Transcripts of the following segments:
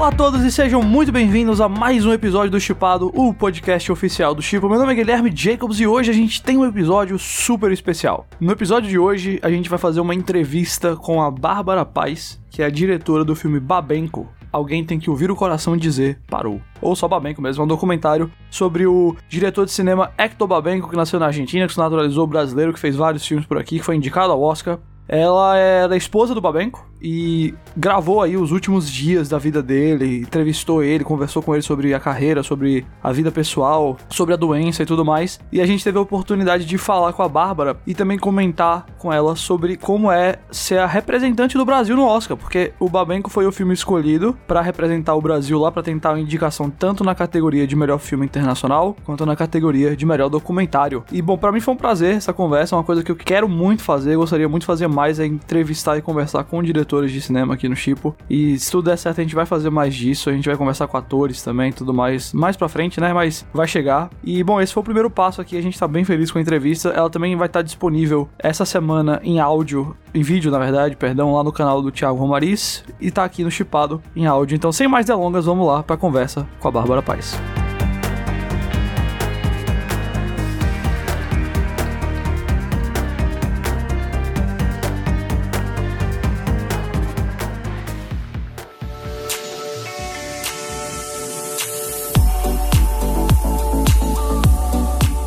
Olá a todos e sejam muito bem-vindos a mais um episódio do Chipado, o podcast oficial do Chipo. Meu nome é Guilherme Jacobs e hoje a gente tem um episódio super especial. No episódio de hoje a gente vai fazer uma entrevista com a Bárbara Paz, que é a diretora do filme Babenco. Alguém tem que ouvir o coração dizer parou. Ou só Babenco mesmo, é um documentário sobre o diretor de cinema Hector Babenco, que nasceu na Argentina, que se naturalizou brasileiro, que fez vários filmes por aqui, que foi indicado ao Oscar. Ela era esposa do Babenco e gravou aí os últimos dias da vida dele, entrevistou ele, conversou com ele sobre a carreira, sobre a vida pessoal, sobre a doença e tudo mais. E a gente teve a oportunidade de falar com a Bárbara e também comentar com ela sobre como é ser a representante do Brasil no Oscar, porque o Babenco foi o filme escolhido para representar o Brasil lá para tentar uma indicação tanto na categoria de melhor filme internacional quanto na categoria de melhor documentário. E bom, para mim foi um prazer essa conversa, é uma coisa que eu quero muito fazer, gostaria muito de fazer mais é entrevistar e conversar com diretores de cinema aqui no Chipo. E se tudo der certo, a gente vai fazer mais disso. A gente vai conversar com atores também, tudo mais. Mais pra frente, né? Mas vai chegar. E bom, esse foi o primeiro passo aqui. A gente tá bem feliz com a entrevista. Ela também vai estar tá disponível essa semana em áudio, em vídeo, na verdade, perdão, lá no canal do Thiago Romariz. E tá aqui no Chipado em áudio. Então, sem mais delongas, vamos lá pra conversa com a Bárbara Paz.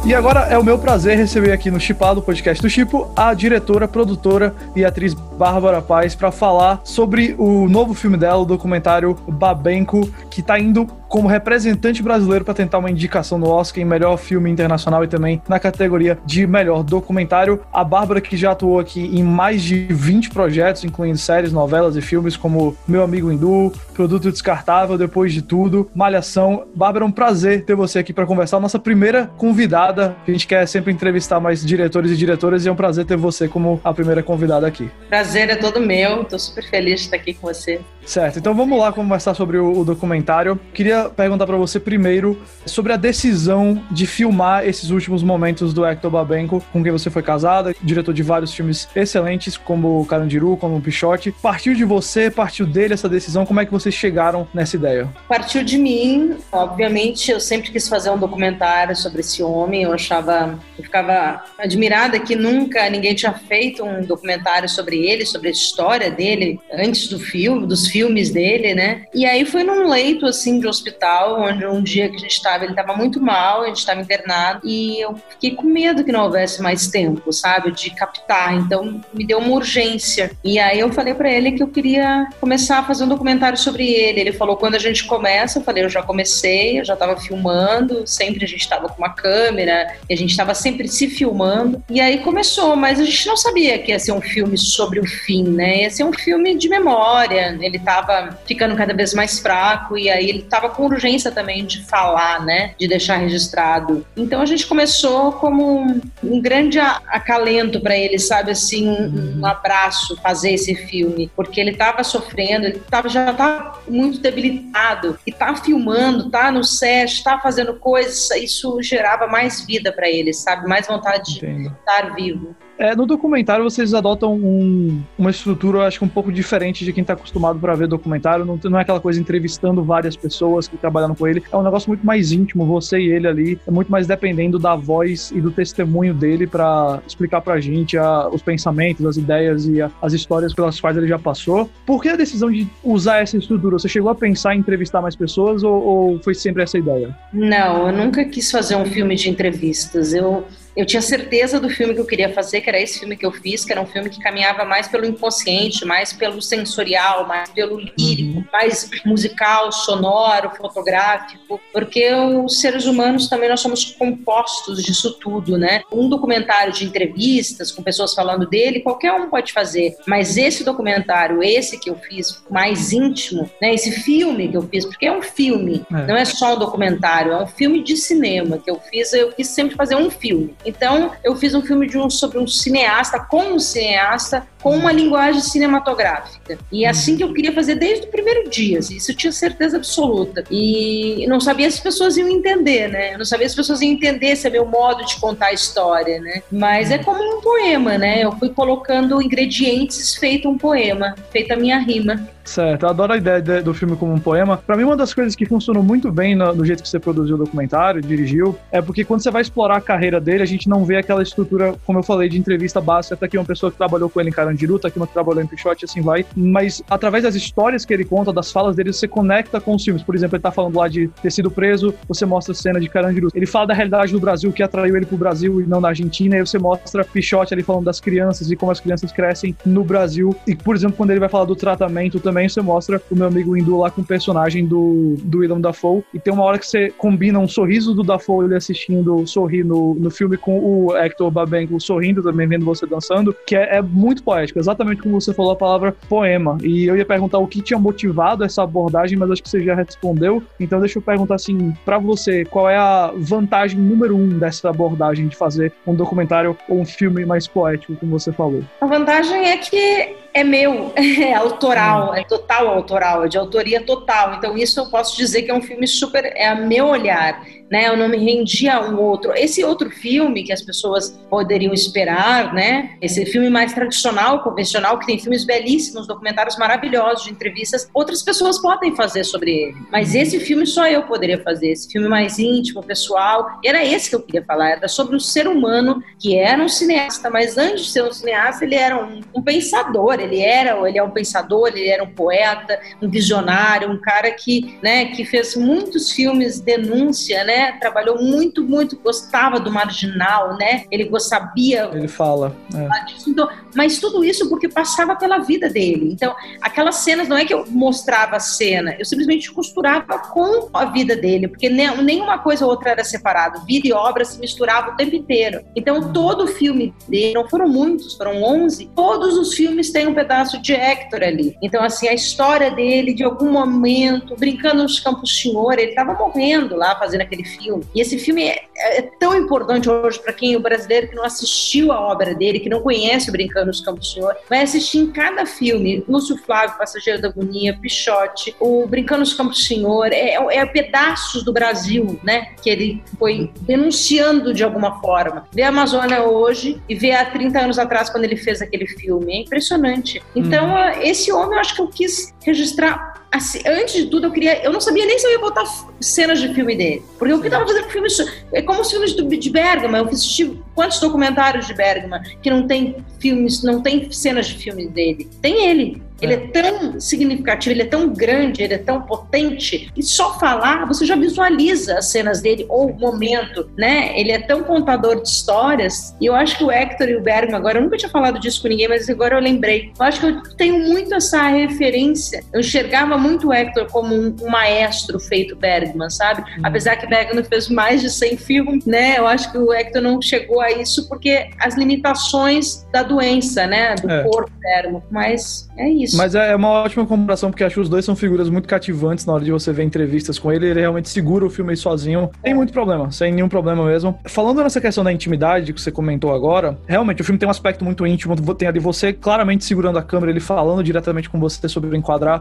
E agora é o meu prazer receber aqui no Chipado, podcast do Chipo, a diretora, produtora e atriz Bárbara Paz para falar sobre o novo filme dela, o documentário Babenco, que está indo como representante brasileiro para tentar uma indicação no Oscar em melhor filme internacional e também na categoria de melhor documentário. A Bárbara, que já atuou aqui em mais de 20 projetos, incluindo séries, novelas e filmes como Meu Amigo Hindu, Produto Descartável, Depois de Tudo, Malhação. Bárbara, é um prazer ter você aqui para conversar. Nossa primeira convidada. A gente quer sempre entrevistar mais diretores e diretoras e é um prazer ter você como a primeira convidada aqui. Prazer é todo meu. Estou super feliz de estar aqui com você. Certo, então vamos lá conversar sobre o, o documentário. Queria perguntar para você primeiro sobre a decisão de filmar esses últimos momentos do Hector Babenco, com quem você foi casada, diretor de vários filmes excelentes, como Carandiru, como Pichote. Partiu de você, partiu dele essa decisão? Como é que vocês chegaram nessa ideia? Partiu de mim, obviamente. Eu sempre quis fazer um documentário sobre esse homem. Eu achava, eu ficava admirada que nunca ninguém tinha feito um documentário sobre ele, sobre a história dele antes do filme, dos filmes dele, né? E aí foi num leito assim de hospital, onde um dia que a gente estava, ele estava muito mal, a gente estava internado e eu fiquei com medo que não houvesse mais tempo, sabe, de captar. Então me deu uma urgência. E aí eu falei para ele que eu queria começar a fazer um documentário sobre ele. Ele falou quando a gente começa, eu falei eu já comecei, eu já estava filmando, sempre a gente estava com uma câmera, e a gente estava sempre se filmando. E aí começou, mas a gente não sabia que ia ser um filme sobre o fim, né? Ia ser um filme de memória. Ele estava ficando cada vez mais fraco e aí ele estava com urgência também de falar, né, de deixar registrado. Então a gente começou como um, um grande acalento para ele, sabe, assim, um, um, uhum. abraço fazer esse filme, porque ele estava sofrendo, ele tava, já estava muito debilitado e tá filmando, tá no set, tá fazendo coisas, isso gerava mais vida para ele, sabe, mais vontade Entendo. de estar vivo. É, no documentário vocês adotam um, uma estrutura, acho que um pouco diferente de quem está acostumado para ver documentário. Não, não, é aquela coisa entrevistando várias pessoas que trabalham com ele. É um negócio muito mais íntimo, você e ele ali. É muito mais dependendo da voz e do testemunho dele para explicar para a gente os pensamentos, as ideias e a, as histórias pelas quais ele já passou. Por que a decisão de usar essa estrutura? Você chegou a pensar em entrevistar mais pessoas ou, ou foi sempre essa ideia? Não, eu nunca quis fazer um filme de entrevistas. Eu eu tinha certeza do filme que eu queria fazer, que era esse filme que eu fiz, que era um filme que caminhava mais pelo inconsciente, mais pelo sensorial, mais pelo lírico, uhum. mais musical, sonoro, fotográfico, porque os seres humanos também nós somos compostos disso tudo, né? Um documentário de entrevistas com pessoas falando dele, qualquer um pode fazer, mas esse documentário, esse que eu fiz, mais íntimo, né? Esse filme que eu fiz, porque é um filme, é. não é só um documentário, é um filme de cinema que eu fiz, eu quis sempre fazer um filme. Então, eu fiz um filme um, sobre um cineasta, com um cineasta, com uma linguagem cinematográfica. E é assim que eu queria fazer desde o primeiro dia, assim, isso eu tinha certeza absoluta. E não sabia se as pessoas iam entender, né? Eu não sabia se as pessoas iam entender se é meu modo de contar a história, né? Mas é como um poema, né? Eu fui colocando ingredientes feito um poema, feita a minha rima. Certo, eu adoro a ideia de, do filme como um poema. Para mim, uma das coisas que funcionou muito bem no, no, jeito que você produziu o documentário, dirigiu, é porque quando você vai explorar a carreira dele, a gente não vê aquela estrutura, como eu falei, de entrevista básica. Tá aqui uma pessoa que trabalhou com ele em Carandiru, tá aqui uma que trabalhou em Pichote, assim vai. Mas através das histórias que ele conta, das falas dele, você conecta com os filmes. Por exemplo, ele tá falando lá de ter sido preso, você mostra a cena de Carandiru. Ele fala da realidade do Brasil, que atraiu ele pro Brasil e não na Argentina, e aí você mostra Pichote ali falando das crianças e como as crianças crescem no Brasil. E, por exemplo, quando ele vai falar do tratamento também, você mostra o meu amigo indo lá com o personagem do, do Willem Dafoe. E tem uma hora que você combina um sorriso do Dafoe, ele assistindo sorrir no, no filme, com o Hector Babenco sorrindo também, vendo você dançando, que é, é muito poético, exatamente como você falou a palavra poema. E eu ia perguntar o que tinha motivado essa abordagem, mas acho que você já respondeu. Então deixa eu perguntar assim, para você, qual é a vantagem número um dessa abordagem de fazer um documentário ou um filme mais poético, como você falou? A vantagem é que é meu, é autoral, é total autoral, é de autoria total. Então isso eu posso dizer que é um filme super, é a meu olhar né? Eu não me rendi a um outro. Esse outro filme que as pessoas poderiam esperar, né? Esse filme mais tradicional, convencional, que tem filmes belíssimos, documentários maravilhosos de entrevistas, outras pessoas podem fazer sobre ele. Mas esse filme só eu poderia fazer. Esse filme mais íntimo, pessoal. Era esse que eu queria falar. Era sobre o ser humano que era um cineasta, mas antes de ser um cineasta, ele era um, um pensador. Ele era, ele é um pensador, ele era um poeta, um visionário, um cara que, né, que fez muitos filmes denúncia, né? Trabalhou muito, muito, gostava do marginal, né? Ele sabia. Ele fala. É. Então, mas tudo isso porque passava pela vida dele. Então, aquelas cenas não é que eu mostrava a cena, eu simplesmente costurava com a vida dele, porque nenhuma coisa ou outra era separado. Vida e obra se misturavam o tempo inteiro. Então, todo o filme dele, não foram muitos, foram 11, todos os filmes têm um pedaço de Hector ali. Então, assim, a história dele, de algum momento, brincando nos Campos Senhor, ele estava morrendo lá fazendo aquele filme. E esse filme é, é tão importante hoje para quem é o brasileiro que não assistiu a obra dele, que não conhece o Brincando nos Campos Senhor, vai assistir em cada filme. Lúcio Flávio, Passageiro da Agonia, Pichote, o Brincando nos Campos Senhor, é, é pedaços do Brasil, né? Que ele foi denunciando de alguma forma. Ver a Amazônia hoje e ver há 30 anos atrás, quando ele fez aquele filme. É impressionante. Então, hum. esse homem, eu acho que eu quis registrar assim, antes de tudo, eu queria. Eu não sabia nem se eu ia botar cenas de filme dele. Porque o que eu tava fazendo filmes. É como os filmes de Bergman. Eu assisti quantos documentários de Bergman que não tem filmes, não tem cenas de filme dele. Tem ele. Ele é tão significativo, ele é tão grande, ele é tão potente, e só falar, você já visualiza as cenas dele, ou o momento, né? Ele é tão contador de histórias, e eu acho que o Hector e o Bergman, agora, eu nunca tinha falado disso com ninguém, mas agora eu lembrei. Eu acho que eu tenho muito essa referência. Eu enxergava muito o Hector como um, um maestro feito Bergman, sabe? Hum. Apesar que Bergman fez mais de 100 filmes, né? Eu acho que o Hector não chegou a isso porque as limitações da doença, né? Do é. corpo Bergman. Mas é isso. Mas é, é uma ótima comparação, porque acho que os dois são figuras muito cativantes na hora de você ver entrevistas com ele. Ele realmente segura o filme aí sozinho. Tem muito problema, sem nenhum problema mesmo. Falando nessa questão da intimidade que você comentou agora, realmente o filme tem um aspecto muito íntimo. Tem ali você claramente segurando a câmera, ele falando diretamente com você sobre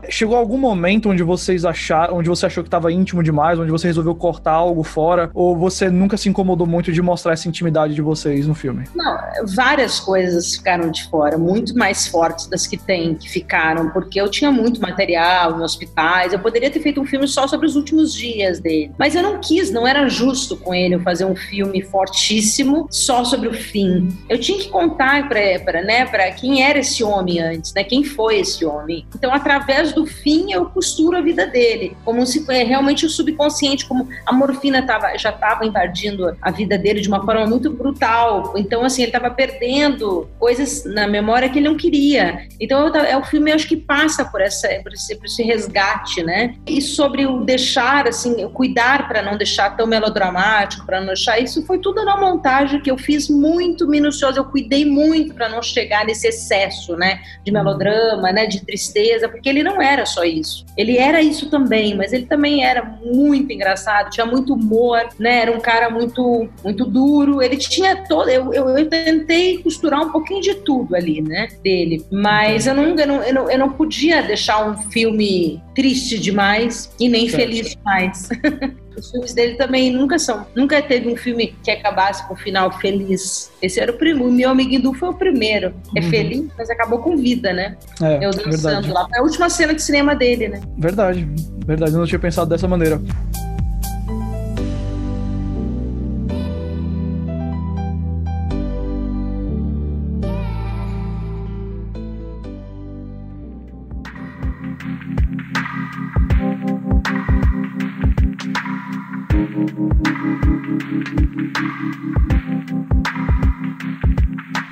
Chegou algum momento onde vocês acharam, onde você achou que estava íntimo demais, onde você resolveu cortar algo fora, ou você nunca se incomodou muito de mostrar essa intimidade de vocês no filme? Não, várias coisas ficaram de fora, muito mais fortes das que tem que ficar ficaram, porque eu tinha muito material em hospitais, eu poderia ter feito um filme só sobre os últimos dias dele. Mas eu não quis, não era justo com ele eu fazer um filme fortíssimo só sobre o fim. Eu tinha que contar para né, quem era esse homem antes, né, quem foi esse homem. Então, através do fim, eu costuro a vida dele, como se realmente o subconsciente, como a morfina tava, já estava invadindo a vida dele de uma forma muito brutal. Então, assim, ele estava perdendo coisas na memória que ele não queria. Então, é o filme filme acho que passa por, essa, por, esse, por esse resgate, né? E sobre o deixar, assim, cuidar para não deixar tão melodramático, para não deixar. Isso foi tudo na montagem que eu fiz muito minuciosa. Eu cuidei muito para não chegar nesse excesso, né? De melodrama, né? De tristeza, porque ele não era só isso. Ele era isso também, mas ele também era muito engraçado, tinha muito humor, né? Era um cara muito, muito duro. Ele tinha todo. Eu, eu, eu tentei costurar um pouquinho de tudo ali, né? Dele. Mas eu não, eu não, eu não, eu não podia deixar um filme triste demais e nem certo. feliz demais. Os filmes dele também nunca são. Nunca teve um filme que acabasse com um final feliz. Esse era o primeiro. O meu amiguinho Du foi o primeiro. É uhum. feliz, mas acabou com vida, né? É, Eu dançando verdade. lá. Foi a última cena de cinema dele, né? Verdade, verdade. Eu não tinha pensado dessa maneira.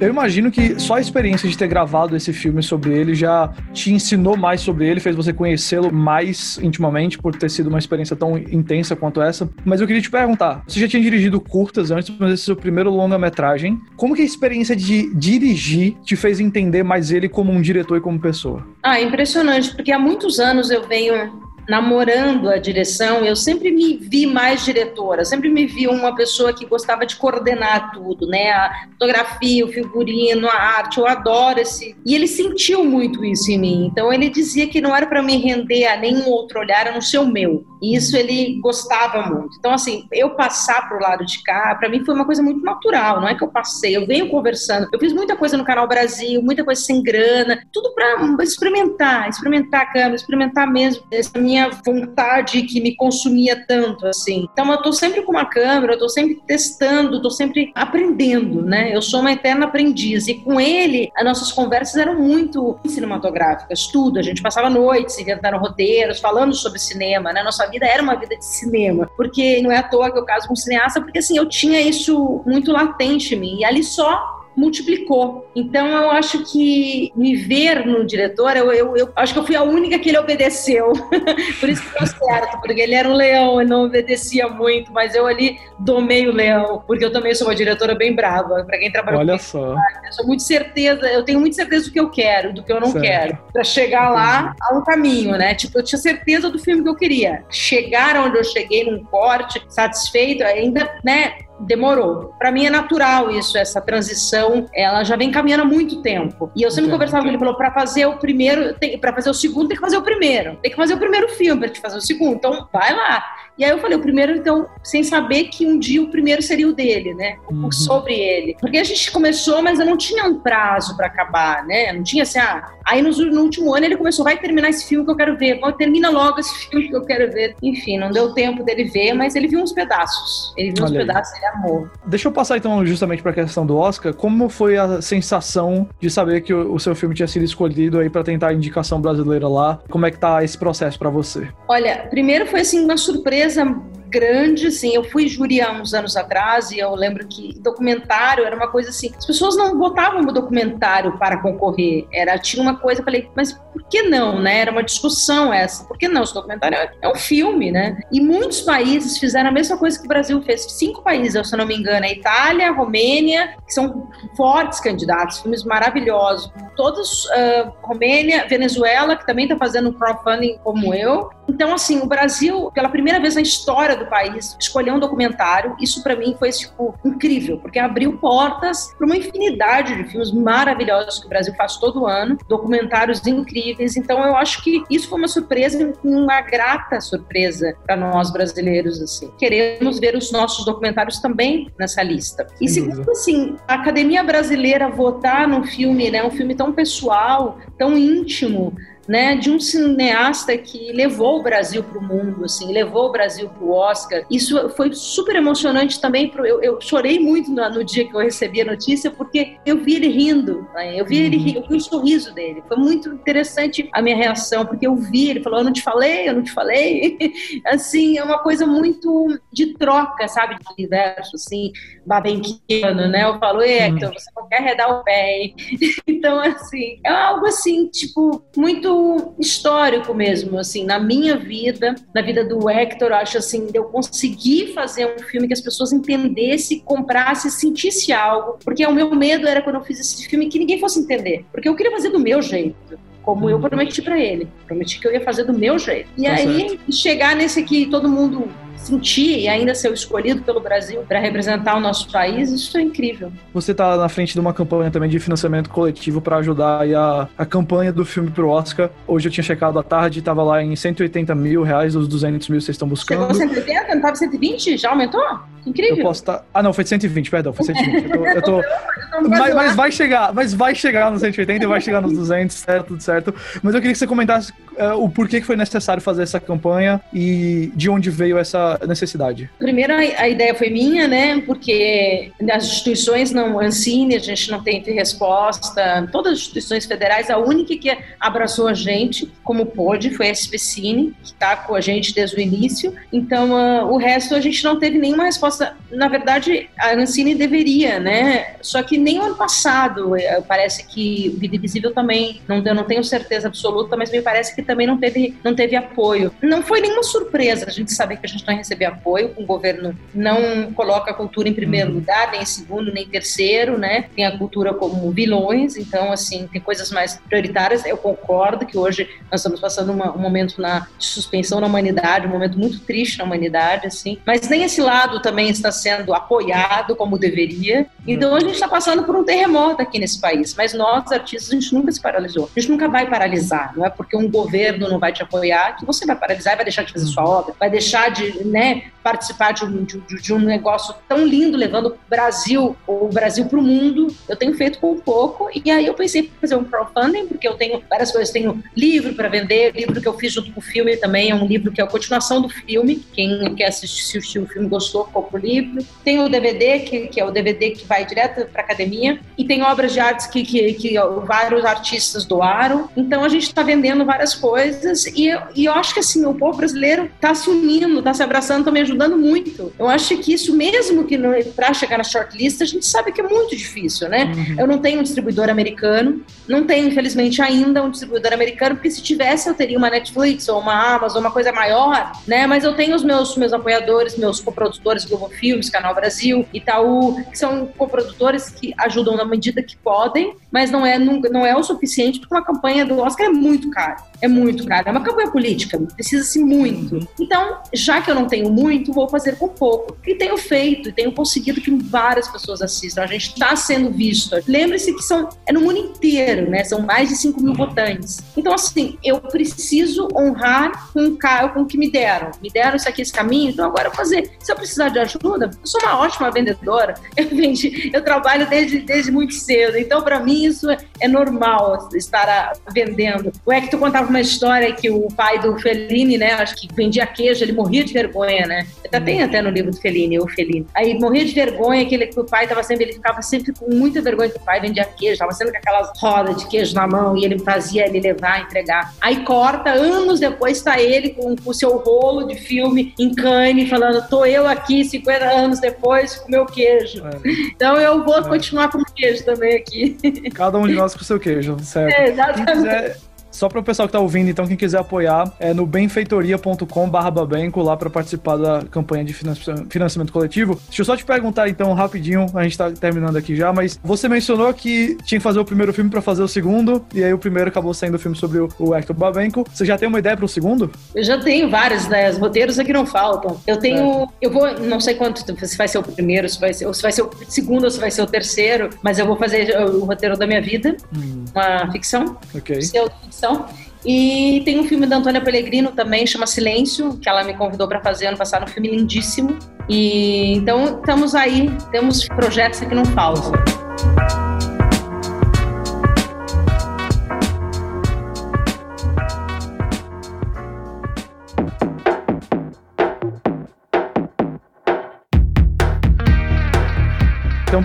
Eu imagino que só a experiência de ter gravado esse filme sobre ele já te ensinou mais sobre ele, fez você conhecê-lo mais intimamente por ter sido uma experiência tão intensa quanto essa. Mas eu queria te perguntar, você já tinha dirigido curtas antes, mas esse é o seu primeiro longa-metragem. Como que a experiência de dirigir te fez entender mais ele como um diretor e como pessoa? Ah, impressionante, porque há muitos anos eu venho namorando a direção, eu sempre me vi mais diretora, sempre me vi uma pessoa que gostava de coordenar tudo, né? A fotografia, o figurino, a arte, eu adoro esse. E ele sentiu muito isso em mim. Então ele dizia que não era para me render a nenhum outro olhar a não ser o meu. E isso ele gostava muito. Então, assim, eu passar pro lado de cá, para mim foi uma coisa muito natural, não é que eu passei, eu venho conversando. Eu fiz muita coisa no Canal Brasil, muita coisa sem grana, tudo para experimentar, experimentar a câmera, experimentar mesmo essa minha vontade que me consumia tanto, assim. Então, eu tô sempre com uma câmera, eu tô sempre testando, tô sempre aprendendo, né? Eu sou uma eterna aprendiz. E com ele, as nossas conversas eram muito cinematográficas, tudo. A gente passava noites inventando roteiros, falando sobre cinema, né? Nossa vida era uma vida de cinema, porque não é à toa que eu caso com um cineasta, porque assim, eu tinha isso muito latente em mim, e ali só multiplicou. Então eu acho que me ver no diretor, eu, eu, eu acho que eu fui a única que ele obedeceu. Por isso que deu certo, porque ele era um leão, ele não obedecia muito, mas eu ali domei o leão, porque eu também sou uma diretora bem brava. Para quem trabalha Olha só. Eu sou muito certeza, eu tenho muita certeza do que eu quero, do que eu não certo. quero. Para chegar lá, há um caminho, né? Tipo, eu tinha certeza do filme que eu queria. Chegar onde eu cheguei num corte, satisfeito, ainda, né? Demorou. Para mim é natural isso, essa transição, ela já vem caminhando há muito tempo. E eu sempre conversava com ele, falou, para fazer o primeiro, para fazer o segundo tem que fazer o primeiro. Tem que fazer o primeiro filme para te fazer o segundo. Então, vai lá. E aí eu falei, o primeiro, então, sem saber que um dia o primeiro seria o dele, né? Uhum. Sobre ele. Porque a gente começou, mas eu não tinha um prazo para acabar, né? Não tinha assim, ah. Aí no, no, último ano ele começou, vai terminar esse filme que eu quero ver. Termina logo esse filme que eu quero ver. Enfim, não deu tempo dele ver, mas ele viu uns pedaços. Ele viu Olha uns aí. pedaços, ele amor. Deixa eu passar então justamente para a questão do Oscar. Como foi a sensação de saber que o, o seu filme tinha sido escolhido aí para tentar a indicação brasileira lá? Como é que tá esse processo para você? Olha, primeiro foi assim uma surpresa some grande, assim, eu fui júri há uns anos atrás e eu lembro que documentário era uma coisa assim, as pessoas não botavam o documentário para concorrer, era, tinha uma coisa, eu falei, mas por que não, né? Era uma discussão essa, por que não? Esse documentário é, é um filme, né? E muitos países fizeram a mesma coisa que o Brasil fez, cinco países, se eu não me engano, a Itália, a Romênia, que são fortes candidatos, filmes maravilhosos, todos, uh, Romênia, Venezuela, que também está fazendo crowdfunding como eu, então, assim, o Brasil, pela primeira vez na história do país, escolheu um documentário. Isso para mim foi tipo incrível, porque abriu portas para uma infinidade de filmes maravilhosos que o Brasil faz todo ano, documentários incríveis. Então, eu acho que isso foi uma surpresa, uma grata surpresa para nós brasileiros assim. Queremos ver os nossos documentários também nessa lista. Sem e segundo, assim, a Academia Brasileira votar num filme, né, um filme tão pessoal, tão íntimo, né, de um cineasta que levou o Brasil para o mundo, assim, levou o Brasil para o Oscar. Isso foi super emocionante também. Pro, eu, eu chorei muito no, no, dia que eu recebi a notícia, porque eu vi ele rindo, né? eu vi ele uhum. eu vi o sorriso dele. Foi muito interessante a minha reação, porque eu vi, ele falou, eu não te falei, eu não te falei. assim, é uma coisa muito de troca, sabe, de universo, assim, babenquiano, né? Eu falo, Hector, uhum. você não quer redar o pé, hein? então, assim, é algo assim, tipo, muito histórico mesmo, assim, na minha vida, na vida do Hector, acho assim, eu consegui fazer um filme que as pessoas entendessem, comprassem, sentissem algo, porque o meu medo era quando eu fiz esse filme que ninguém fosse entender, porque eu queria fazer do meu jeito como eu uhum. prometi para ele. Prometi que eu ia fazer do meu jeito. E tá aí, certo. chegar nesse que todo mundo sentir e ainda ser escolhido pelo Brasil para representar o nosso país, isso é incrível. Você está na frente de uma campanha também de financiamento coletivo para ajudar a, a campanha do filme pro Oscar. Hoje eu tinha checado à tarde, estava lá em 180 mil reais, os 200 mil vocês estão buscando. Chegou 180? Não estava 120? Já aumentou? Incrível. Eu posso estar... Tá... Ah, não, foi 120, perdão, foi 120. Eu tô... Eu tô... mas, mas, vai chegar, mas vai chegar nos 180 e vai chegar nos 200, certo, tudo certo. Mas eu queria que você comentasse uh, o porquê que foi necessário fazer essa campanha e de onde veio essa necessidade. Primeiro, a, ideia foi minha, né? Porque as instituições não, Ancine, a gente não tem resposta. Todas as instituições federais, a única que abraçou a gente como pôde foi a SPCine, que está com a gente desde o início. Então, uh, o resto a gente não teve nenhuma resposta. Na verdade, a Ancine deveria, né? Só que nem o ano passado, eh, parece que o Vida Invisível também, não, eu não tenho certeza absoluta, mas me parece que também não teve, não teve apoio. Não foi nenhuma surpresa a gente saber que a gente não receber apoio, o governo não coloca a cultura em primeiro uhum. lugar, nem em segundo, nem em terceiro, né? Tem a cultura como vilões, então, assim, tem coisas mais prioritárias. Eu concordo que hoje nós estamos passando uma, um momento na, de suspensão na humanidade, um momento muito triste na humanidade, assim, mas nem esse lado também está sendo apoiado como deveria. Então, a gente está passando por um terremoto aqui nesse país, mas nós, artistas, a gente nunca se paralisou. A gente nunca vai paralisar, não é porque um governo não vai te apoiar que você vai paralisar e vai deixar de fazer sua obra, vai deixar de, né, participar de um, de, de um negócio tão lindo, levando o Brasil, o Brasil para o mundo. Eu tenho feito com pouco, e aí eu pensei em fazer um crowdfunding, porque eu tenho várias coisas. Tenho livro para vender, livro que eu fiz junto com o filme também, é um livro que é a continuação do filme. Quem quer assistir o filme gostou, compra o livro. Tem o DVD, que, que é o DVD que vai direto para academia, e tem obras de artes que, que, que vários artistas doaram. Então a gente está vendendo várias coisas, e, e eu acho que assim, o povo brasileiro está se unindo, está se abraçando também ajudando muito. Eu acho que isso, mesmo que para chegar na shortlist, a gente sabe que é muito difícil, né? Uhum. Eu não tenho um distribuidor americano, não tenho, infelizmente, ainda um distribuidor americano, porque se tivesse, eu teria uma Netflix ou uma Amazon, uma coisa maior, né? Mas eu tenho os meus, meus apoiadores, meus coprodutores, Globo Filmes, Canal Brasil, Itaú, que são coprodutores que ajudam na medida que podem, mas não é, não, não é o suficiente, porque uma campanha do Oscar é muito cara. É muito caro. É uma campanha política, precisa-se muito. Então, já que eu não tenho muito, vou fazer com pouco. E tenho feito, e tenho conseguido que várias pessoas assistam. A gente está sendo visto. Lembre-se que são, é no mundo inteiro, né? São mais de 5 mil votantes. Então, assim, eu preciso honrar com o, com o que me deram. Me deram isso aqui, esse caminho, então agora eu vou fazer. Se eu precisar de ajuda, eu sou uma ótima vendedora. Eu, vendi, eu trabalho desde, desde muito cedo. Então, para mim, isso é, é normal, estar vendendo. O Hector contava uma história que o pai do Fellini, né, acho que vendia queijo, ele morria de vergonha, né? Até tem até no livro do Fellini, o Fellini. Aí morria de vergonha que, ele, que o pai tava sempre, ele ficava sempre com muita vergonha que o pai vendia queijo, tava sempre com aquelas rodas de queijo na mão e ele fazia ele levar, entregar. Aí corta, anos depois está ele com, o seu rolo de filme em Cannes, falando, tô eu aqui 50 anos depois com meu queijo. É. Então eu vou é. continuar com queijo também aqui. Cada um de nós com o seu queijo, certo? É, exatamente. Só para o pessoal que tá ouvindo, então, quem quiser apoiar, é no benfeitoria.com/babenco lá para participar da campanha de financiamento coletivo. Deixa eu só te perguntar, então, rapidinho, a gente tá terminando aqui já, mas você mencionou que tinha que fazer o primeiro filme para fazer o segundo, e aí o primeiro acabou sendo o filme sobre o, o Hector Babenco. Você já tem uma ideia para o segundo? Eu já tenho várias ideias, roteiros aqui não faltam. Eu tenho, eu vou, não sei quanto, se vai ser o primeiro, se vai ser, ou se vai ser o segundo, ou se vai ser o terceiro, mas eu vou fazer o roteiro da minha vida, hum. uma ficção. Ok. ficção ficção. E tem um filme da Antônia Pellegrino também, chama Silêncio, que ela me convidou para fazer ano passado, um filme lindíssimo. E então estamos aí, temos projetos que não faltam.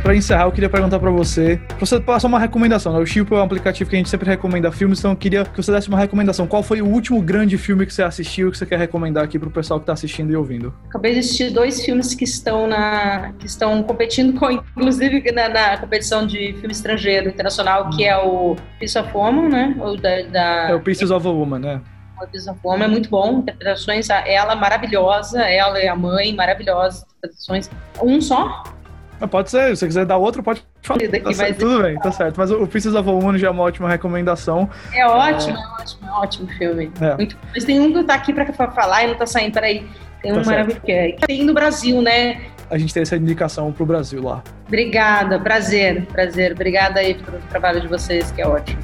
Pra encerrar, eu queria perguntar pra você, pra você passar uma recomendação, né? O Chipo é um aplicativo que a gente sempre recomenda filmes, então eu queria que você desse uma recomendação. Qual foi o último grande filme que você assistiu que você quer recomendar aqui pro pessoal que tá assistindo e ouvindo? Acabei de assistir dois filmes que estão na que estão competindo com, inclusive na, na competição de filme estrangeiro internacional, que é o Piece of Woman, né? O da, da... É o Pieces of a Woman, né? O Piece of Woman é muito bom, interpretações, ela maravilhosa, ela e a mãe maravilhosas, interpretações. Um só? Pode ser, se você quiser dar outro, pode falar. Tá certo, tudo bem, tá certo. Mas o Pieces of a Woman já é uma ótima recomendação. É ótimo, é, é ótimo, é ótimo filme. É. Muito... Mas tem um que tá aqui pra falar e não tá saindo, peraí. Tem um tá maravilhoso que é. Tem no Brasil, né? A gente tem essa indicação pro Brasil lá. Obrigada, prazer, prazer. Obrigada aí pelo trabalho de vocês, que é ótimo.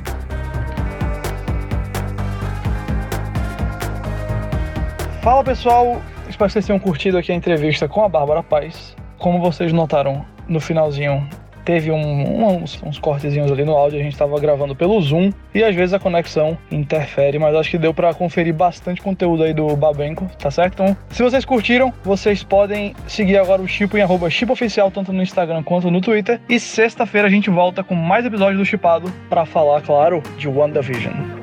Fala pessoal, espero que vocês tenham curtido aqui a entrevista com a Bárbara Paz. Como vocês notaram no finalzinho, teve um, uns, uns cortezinhos ali no áudio, a gente estava gravando pelo Zoom e às vezes a conexão interfere, mas acho que deu para conferir bastante conteúdo aí do Babenco, tá certo? Então, se vocês curtiram, vocês podem seguir agora o Chipo em arroba tanto no Instagram quanto no Twitter. E sexta-feira a gente volta com mais episódios do Chipado para falar, claro, de WandaVision.